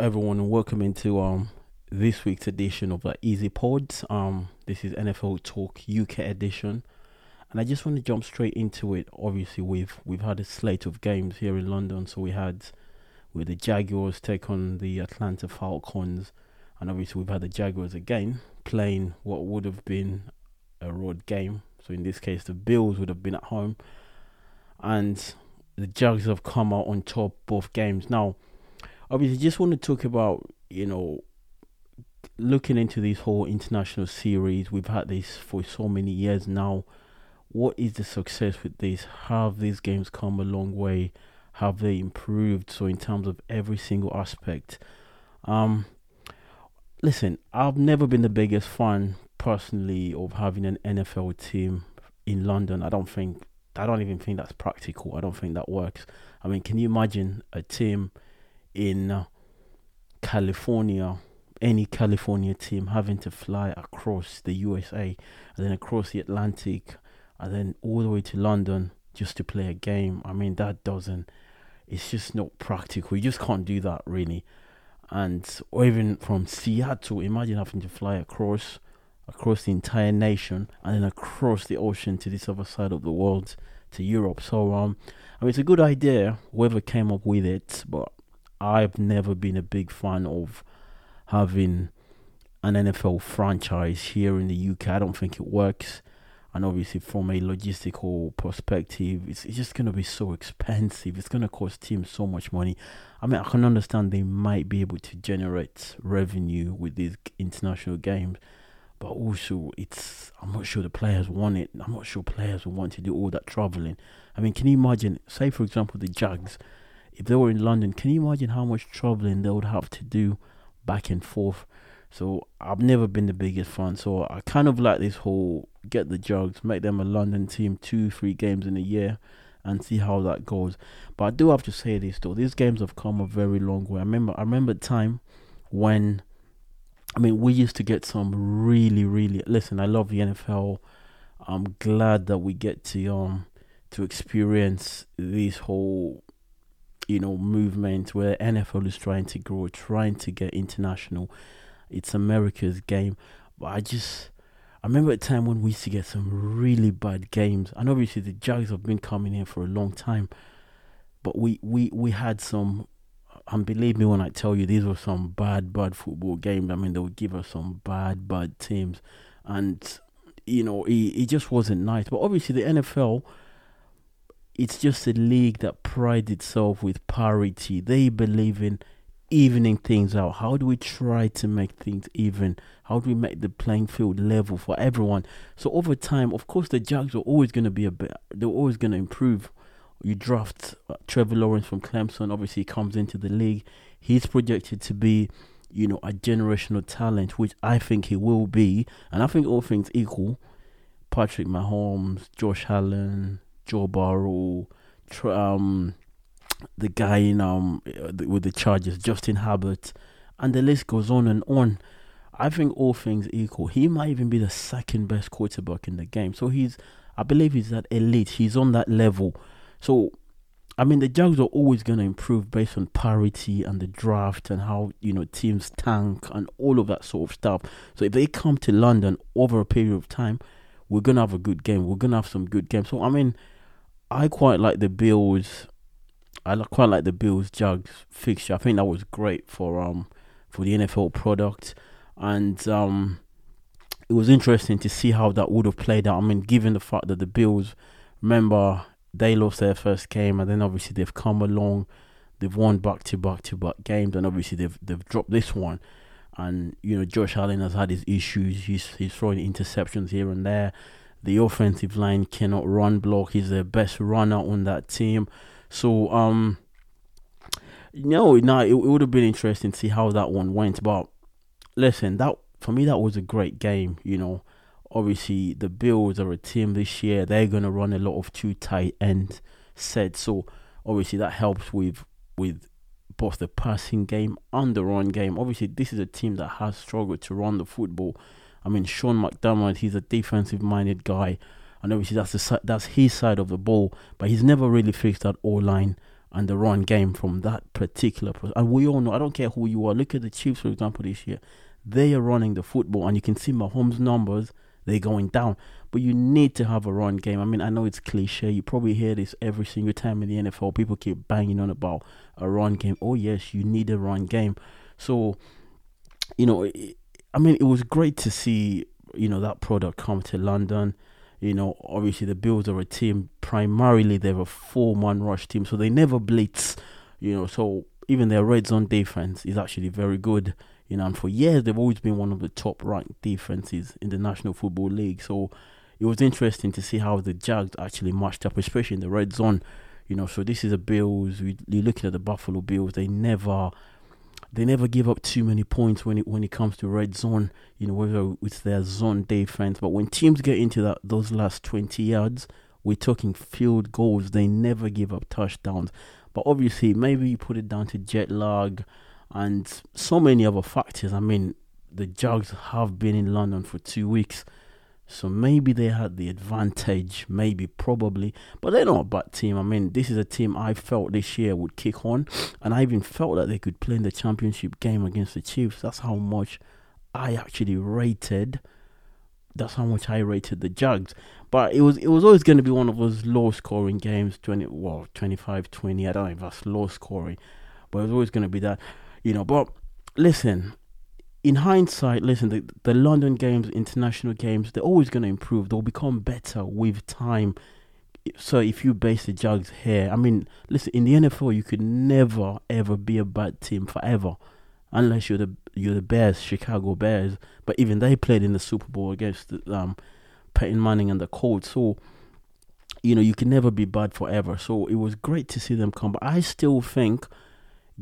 everyone, and welcome into um this week's edition of the Izzie Pods. Um, this is NFL Talk UK edition, and I just want to jump straight into it. Obviously, we've we've had a slate of games here in London, so we had with the Jaguars take on the Atlanta Falcons, and obviously we've had the Jaguars again playing what would have been a road game. So in this case, the Bills would have been at home, and the Jags have come out on top both games now obviously just want to talk about you know looking into this whole international series. We've had this for so many years now. What is the success with this? Have these games come a long way? Have they improved? So in terms of every single aspect. Um listen i've never been the biggest fan personally of having an nfl team in london. I don't think i don't even think that's practical. I don't think that works. I mean can you imagine a team in uh, California, any California team having to fly across the USA and then across the Atlantic and then all the way to London just to play a game. I mean, that doesn't, it's just not practical. You just can't do that really. And or even from Seattle, imagine having to fly across across the entire nation and then across the ocean to this other side of the world to Europe. So um I mean it's a good idea, whoever came up with it, but I've never been a big fan of having an NFL franchise here in the UK. I don't think it works. And obviously, from a logistical perspective, it's, it's just going to be so expensive. It's going to cost teams so much money. I mean, I can understand they might be able to generate revenue with these international games, but also, it's I'm not sure the players want it. I'm not sure players will want to do all that traveling. I mean, can you imagine, say, for example, the Jags? If they were in London, can you imagine how much traveling they would have to do back and forth? So I've never been the biggest fan. So I kind of like this whole get the Jags, make them a London team, two, three games in a year, and see how that goes. But I do have to say this though, these games have come a very long way. I remember, I remember time when, I mean, we used to get some really, really. Listen, I love the NFL. I'm glad that we get to um to experience this whole you know, movement where NFL is trying to grow, trying to get international. It's America's game. But I just, I remember a time when we used to get some really bad games. And obviously the Jags have been coming in for a long time. But we, we, we had some, and believe me when I tell you, these were some bad, bad football games. I mean, they would give us some bad, bad teams. And, you know, it, it just wasn't nice. But obviously the NFL it's just a league that prides itself with parity. They believe in evening things out. How do we try to make things even? How do we make the playing field level for everyone? So over time, of course, the Jags are always going to be a bit. They're always going to improve. You draft uh, Trevor Lawrence from Clemson. Obviously, comes into the league. He's projected to be, you know, a generational talent, which I think he will be. And I think all things equal, Patrick Mahomes, Josh Allen, Joe Burrow, um, the guy in um with the Chargers, Justin Herbert, and the list goes on and on. I think all things equal, he might even be the second best quarterback in the game. So he's, I believe, he's that elite. He's on that level. So, I mean, the Jags are always going to improve based on parity and the draft and how you know teams tank and all of that sort of stuff. So if they come to London over a period of time, we're gonna have a good game. We're gonna have some good games. So I mean, I quite like the Bills. I quite like the Bills Jags fixture. I think that was great for um for the NFL product, and um it was interesting to see how that would have played out. I mean, given the fact that the Bills, remember they lost their first game, and then obviously they've come along, they've won back to back to back games, and obviously they've they've dropped this one. And you know, Josh Allen has had his issues. He's he's throwing interceptions here and there. The offensive line cannot run block. He's the best runner on that team. So um no, no, it, it would have been interesting to see how that one went. But listen, that for me that was a great game, you know. Obviously the Bills are a team this year, they're gonna run a lot of two tight end sets. So obviously that helps with with both the passing game and the run game. Obviously, this is a team that has struggled to run the football. I mean, Sean McDermott, he's a defensive minded guy. And obviously, that's that's his side of the ball, but he's never really fixed that O line. and the run game from that particular. And we all know, I don't care who you are. Look at the Chiefs, for example, this year. They are running the football, and you can see Mahomes' numbers, they're going down. But you need to have a run game. I mean, I know it's cliche. You probably hear this every single time in the NFL. People keep banging on about a run game. Oh, yes, you need a run game. So, you know, I mean, it was great to see, you know, that product come to London. You know, obviously the Bills are a team primarily they're a four man rush team, so they never blitz. You know, so even their red zone defense is actually very good. You know, and for years they've always been one of the top ranked defenses in the National Football League. So it was interesting to see how the Jags actually matched up, especially in the red zone. You know, so this is a Bills. We, you're looking at the Buffalo Bills. They never they never give up too many points when it when it comes to red zone. You know, whether it's their zone defense, but when teams get into that those last twenty yards, we're talking field goals. They never give up touchdowns. But obviously, maybe you put it down to jet lag and so many other factors. I mean, the Jags have been in London for two weeks. So maybe they had the advantage, maybe, probably. But they're not a bad team. I mean, this is a team I felt this year would kick on. And I even felt that they could play in the championship game against the Chiefs. That's how much I actually rated. That's how much I rated the Jags. But it was it was always going to be one of those low scoring games, 20, well, 25 20. I don't know if that's low scoring. But it was always going to be that, you know. But listen, in hindsight, listen, the, the London games, international games, they're always going to improve. They'll become better with time. So if you base the Jags here, I mean, listen, in the NFL, you could never ever be a bad team forever, unless you're the you're the Bears, Chicago Bears. But even they played in the Super Bowl against um, Peyton Manning and the Colts. So you know you can never be bad forever. So it was great to see them come. But I still think,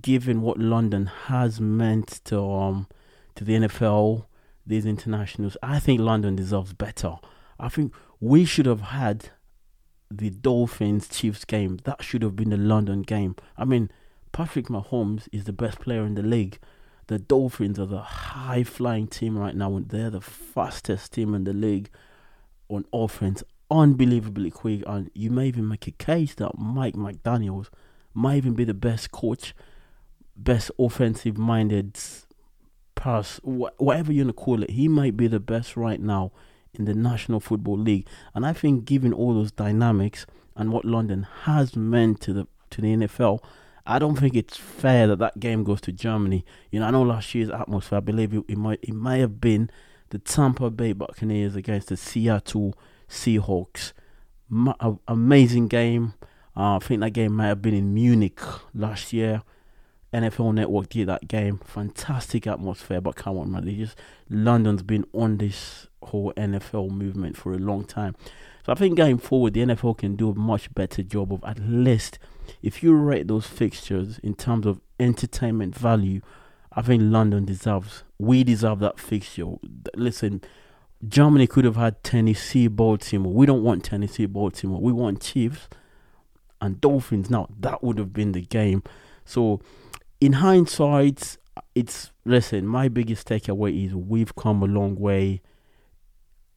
given what London has meant to um to the NFL, these internationals. I think London deserves better. I think we should have had the Dolphins Chiefs game. That should have been the London game. I mean, Patrick Mahomes is the best player in the league. The Dolphins are the high flying team right now, and they're the fastest team in the league on offense. Unbelievably quick, and you may even make a case that Mike McDaniels might even be the best coach, best offensive minded wh- whatever you want to call it, he might be the best right now in the National Football League. And I think, given all those dynamics and what London has meant to the to the NFL, I don't think it's fair that that game goes to Germany. You know, I know last year's atmosphere. I believe it, it might it might have been the Tampa Bay Buccaneers against the Seattle Seahawks. Ma- amazing game. Uh, I think that game might have been in Munich last year. NFL Network did that game. Fantastic atmosphere, but come on, man. They just London's been on this whole NFL movement for a long time. So I think going forward, the NFL can do a much better job of at least, if you rate those fixtures in terms of entertainment value, I think London deserves. We deserve that fixture. Listen, Germany could have had Tennessee, Baltimore. We don't want Tennessee, Baltimore. We want Chiefs and Dolphins. Now that would have been the game. So in hindsight, it's listen. My biggest takeaway is we've come a long way.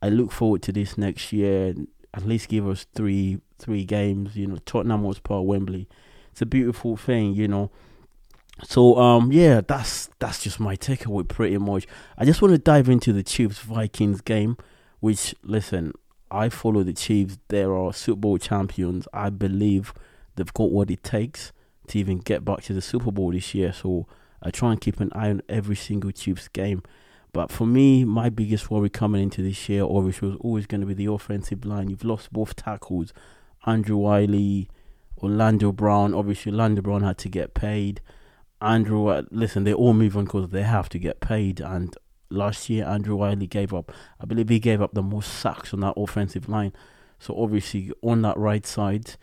I look forward to this next year. At least give us three three games. You know, Tottenham was part Wembley. It's a beautiful thing. You know. So um yeah, that's that's just my takeaway pretty much. I just want to dive into the Chiefs Vikings game, which listen, I follow the Chiefs. They are Super Bowl champions. I believe they've got what it takes to even get back to the Super Bowl this year. So I try and keep an eye on every single Chiefs game. But for me, my biggest worry coming into this year, obviously, was always going to be the offensive line. You've lost both tackles, Andrew Wylie, Orlando Brown. Obviously, Orlando Brown had to get paid. Andrew, listen, they all move on because they have to get paid. And last year, Andrew Wylie gave up, I believe he gave up the most sacks on that offensive line. So obviously, on that right side,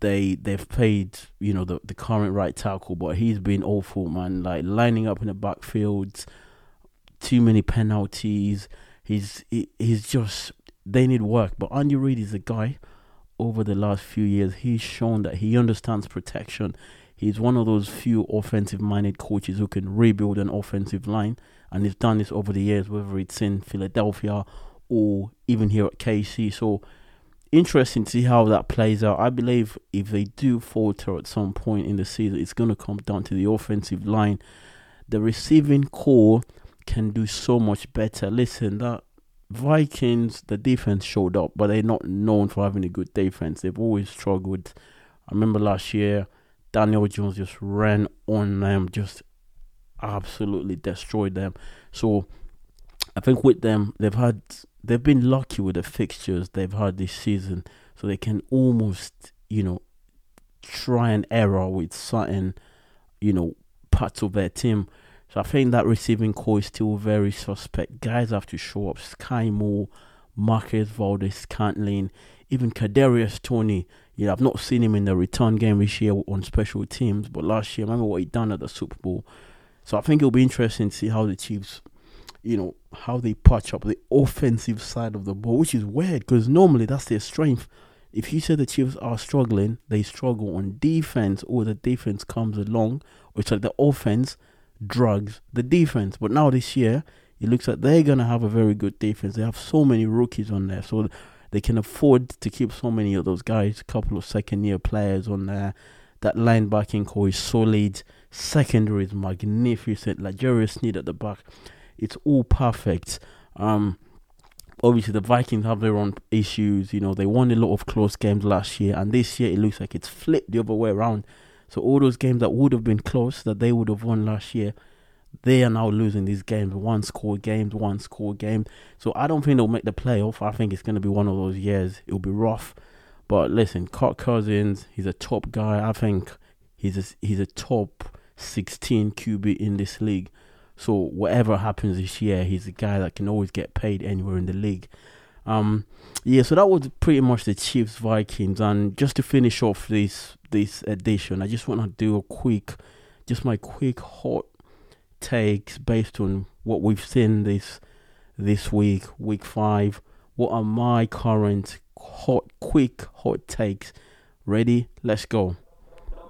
they they've paid you know the the current right tackle, but he's been awful, man. Like lining up in the backfield, too many penalties. He's he, he's just they need work. But Andy Reid is a guy. Over the last few years, he's shown that he understands protection. He's one of those few offensive-minded coaches who can rebuild an offensive line, and he's done this over the years, whether it's in Philadelphia or even here at KC. So interesting to see how that plays out. I believe if they do falter at some point in the season, it's going to come down to the offensive line. The receiving corps can do so much better. Listen, that Vikings, the defense showed up, but they're not known for having a good defense. They've always struggled. I remember last year, Daniel Jones just ran on them, just absolutely destroyed them. So I think with them, they've had they've been lucky with the fixtures they've had this season, so they can almost you know try and error with certain you know parts of their team. So I think that receiving corps is still very suspect. Guys have to show up. Sky Moore, Marquez Valdes-Scantling, even Kadarius Toney. You know, I've not seen him in the return game this year on special teams, but last year, remember what he done at the Super Bowl. So I think it'll be interesting to see how the Chiefs, you know, how they patch up the offensive side of the ball, which is weird because normally that's their strength. If you say the Chiefs are struggling, they struggle on defense, or the defense comes along, or it's like the offense drugs the defense. But now this year, it looks like they're gonna have a very good defense. They have so many rookies on there, so they can afford to keep so many of those guys. A couple of second year players on there. That linebacking corps is solid. Secondary is magnificent. L'Jarius Sneed at the back, it's all perfect. Um, obviously the Vikings have their own issues. You know, they won a lot of close games last year, and this year it looks like it's flipped the other way around. So all those games that would have been close that they would have won last year, they are now losing these games. One score games, one score game. So I don't think they'll make the playoff. I think it's going to be one of those years. It'll be rough. But listen, Kirk Cousins, he's a top guy. I think he's a, he's a top 16 QB in this league. So whatever happens this year, he's a guy that can always get paid anywhere in the league. Um, yeah, so that was pretty much the Chiefs Vikings. And just to finish off this this edition, I just want to do a quick, just my quick hot takes based on what we've seen this this week, week five. What are my current hot, quick hot takes? Ready? Let's go.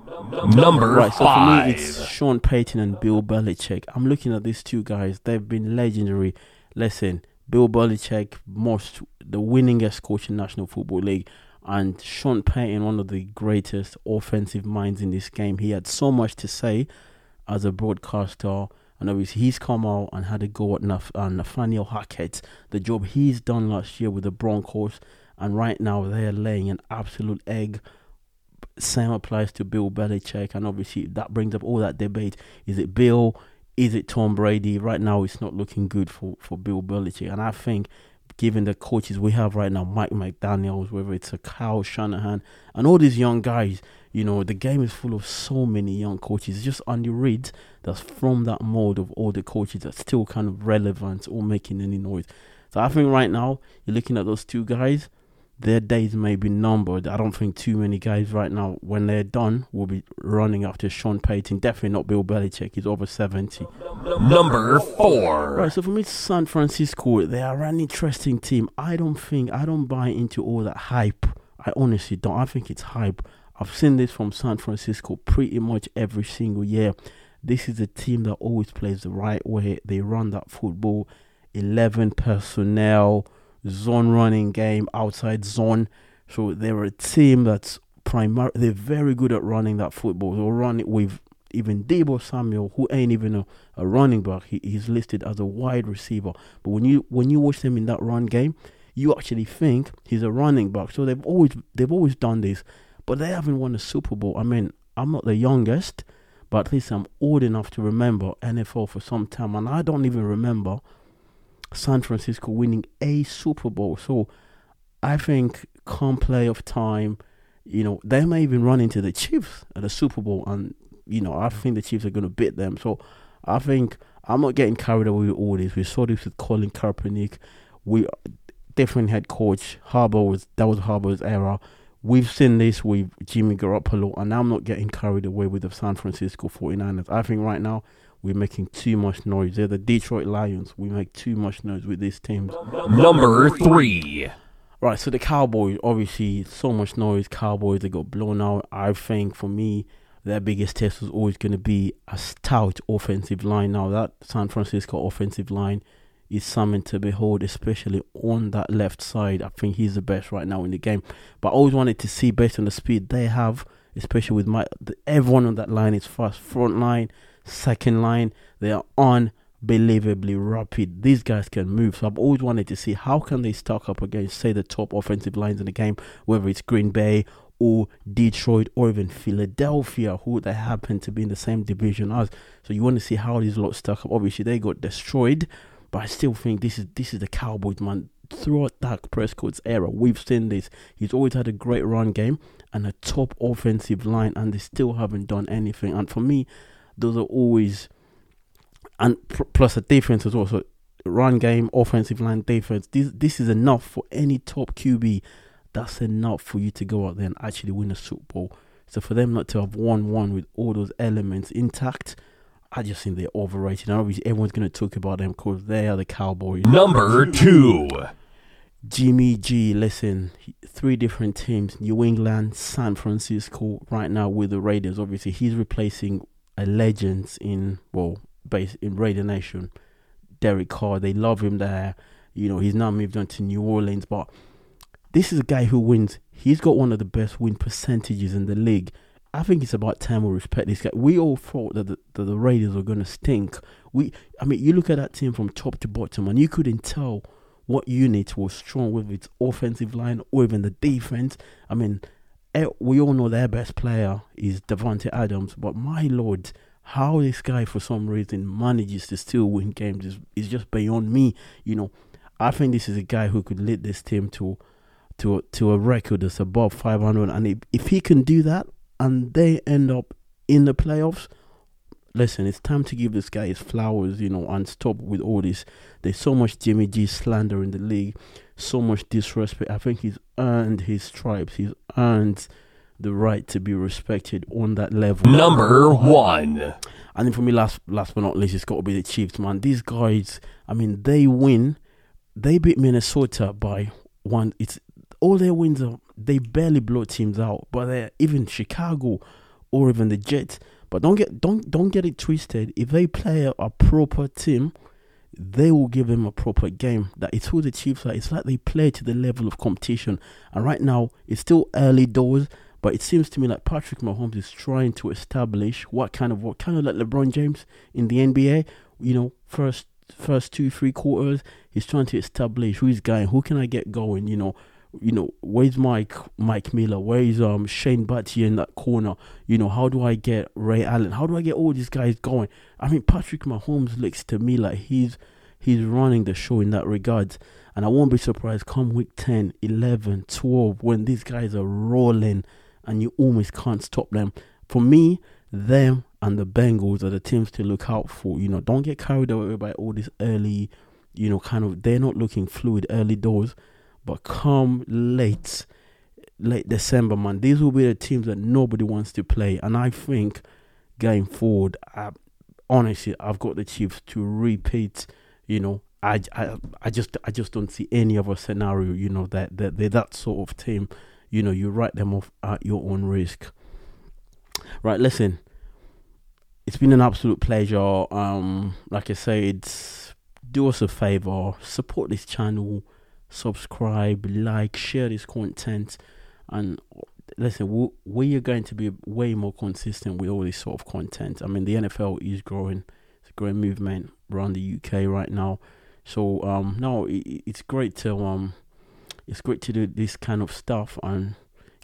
Number right, so five. for me, it's Sean Payton and Bill Belichick. I'm looking at these two guys. They've been legendary. Listen, Bill Belichick, most the winningest coach in National Football League, and Sean Payton, one of the greatest offensive minds in this game. He had so much to say as a broadcaster, and obviously he's come out and had a go at Naf- uh, Nathaniel Hackett, the job he's done last year with the Broncos, and right now they're laying an absolute egg. Same applies to Bill Belichick, and obviously that brings up all that debate: is it Bill? is it Tom Brady? Right now, it's not looking good for, for Bill Belichick. And I think, given the coaches we have right now, Mike McDaniels, whether it's a Kyle Shanahan, and all these young guys, you know, the game is full of so many young coaches. It's just Andy Reid that's from that mold of all the coaches that's still kind of relevant or making any noise. So I think right now, you're looking at those two guys their days may be numbered. I don't think too many guys right now, when they're done, will be running after Sean Payton. Definitely not Bill Belichick. He's over 70. Number four. Right, so for me, San Francisco, they are an interesting team. I don't think, I don't buy into all that hype. I honestly don't. I think it's hype. I've seen this from San Francisco pretty much every single year. This is a team that always plays the right way. They run that football, 11 personnel zone running game, outside zone. So they're a team that's primary. They're very good at running that football. They'll run it with even Deebo Samuel, who ain't even a, a running back. He, he's listed as a wide receiver. But when you when you watch them in that run game, you actually think he's a running back. So they've always they've always done this, but they haven't won a Super Bowl. I mean, I'm not the youngest, but at least I'm old enough to remember NFL for some time, and I don't even remember San Francisco winning a Super Bowl. So I think come playoff time, you know, they may even run into the Chiefs at the Super Bowl, and you know, I think the Chiefs are going to beat them. So I think I'm not getting carried away with all this. We saw this with Colin Kaepernick. We different head coach. Harbaugh was that was Harbaugh's era. We've seen this with Jimmy Garoppolo, and I'm not getting carried away with the San Francisco 49ers. I think right now we're making too much noise. They're the Detroit Lions. We make too much noise with these teams. Number three. Right, so the Cowboys, obviously, so much noise. Cowboys, they got blown out. I think for me, their biggest test was always going to be a stout offensive line. Now, that San Francisco offensive line is something to behold, especially on that left side. I think he's the best right now in the game. But I always wanted to see, based on the speed they have, especially with my everyone on that line is fast. Front line, second line, they are unbelievably rapid. These guys can move. So I've always wanted to see how can they stack up against, say, the top offensive lines in the game, whether it's Green Bay or Detroit or even Philadelphia, who they happen to be in the same division as. So you want to see how these lots stack up. Obviously, they got destroyed, but I still think this is this is the Cowboys, man. Throughout Dak Prescott's era, we've seen this. He's always had a great run game and a top offensive line, and they still haven't done anything. And for me, those are always and plus a defense as well. So run game, offensive line, defense. This this is enough for any top QB. That's enough for you to go out there and actually win a Super Bowl. So for them not to have won one with all those elements intact, I just think they're overrated. And obviously everyone's going to talk about them because they are the Cowboys. Number two. Jimmy G, listen, three different teams New England, San Francisco, right now with the Raiders. Obviously, he's replacing a legend in, well, based in Raider Nation, Derek Carr. They love him there. You know, he's now moved on to New Orleans, but this is a guy who wins. He's got one of the best win percentages in the league. I think it's about time we respect this guy. We all thought that the, that the Raiders were going to stink. We, I mean, you look at that team from top to bottom, and you couldn't tell what unit was strong, whether it's offensive line or even the defense. I mean, Eh, we all know their best player is Davante Adams, but my lord, how this guy for some reason manages to still win games is, is just beyond me. You know, I think this is a guy who could lead this team to to to a record that's above 500, and if, if he can do that, and they end up in the playoffs, listen, it's time to give this guy his flowers, you know, and stop with all this. There's so much Jimmy G slander in the league, so much disrespect. I think he's earned his stripes. He's earned the right to be respected on that level. Number one. And then for me, last last but not least, it's got to be the Chiefs, man. These guys, I mean, they win. They beat Minnesota by one. It's all their wins are they barely blow teams out, but they're even Chicago or even the Jets. But don't get don't don't get it twisted. If they play a, a proper team, they will give them a proper game. That it's who the Chiefs are. It's like they play to the level of competition. And right now, it's still early doors. But it seems to me like Patrick Mahomes is trying to establish what kind of what kind of like LeBron James in the NBA. You know, first first two three quarters, he's trying to establish who is going, who can I get going. You know, you know where's Mike Mike Miller, where's um Shane Battier in that corner. You know, how do I get Ray Allen? How do I get all these guys going? I mean, Patrick Mahomes looks to me like he's he's running the show in that regard. And I won't be surprised come week 10, 11, 12, when these guys are rolling and you almost can't stop them. For me, them and the Bengals are the teams to look out for. You know, don't get carried away by all this early, you know, kind of they're not looking fluid early doors, but come late, late December, man, these will be the teams that nobody wants to play. And I think going forward, I, honestly, I've got the Chiefs to repeat. You know, I, I, I just, I just don't see any other scenario. You know that that they're that sort of team you know, you write them off at your own risk. Right, listen. It's been an absolute pleasure. Um, like I said, do us a favor, support this channel, subscribe, like, share this content, and listen, we, are going to be way more consistent with all this sort of content. I mean, the NFL is growing; it's a growing movement around the UK right now. So, um, no, it, it's great to um it's great to do this kind of stuff and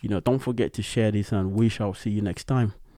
you know don't forget to share this and we shall see you next time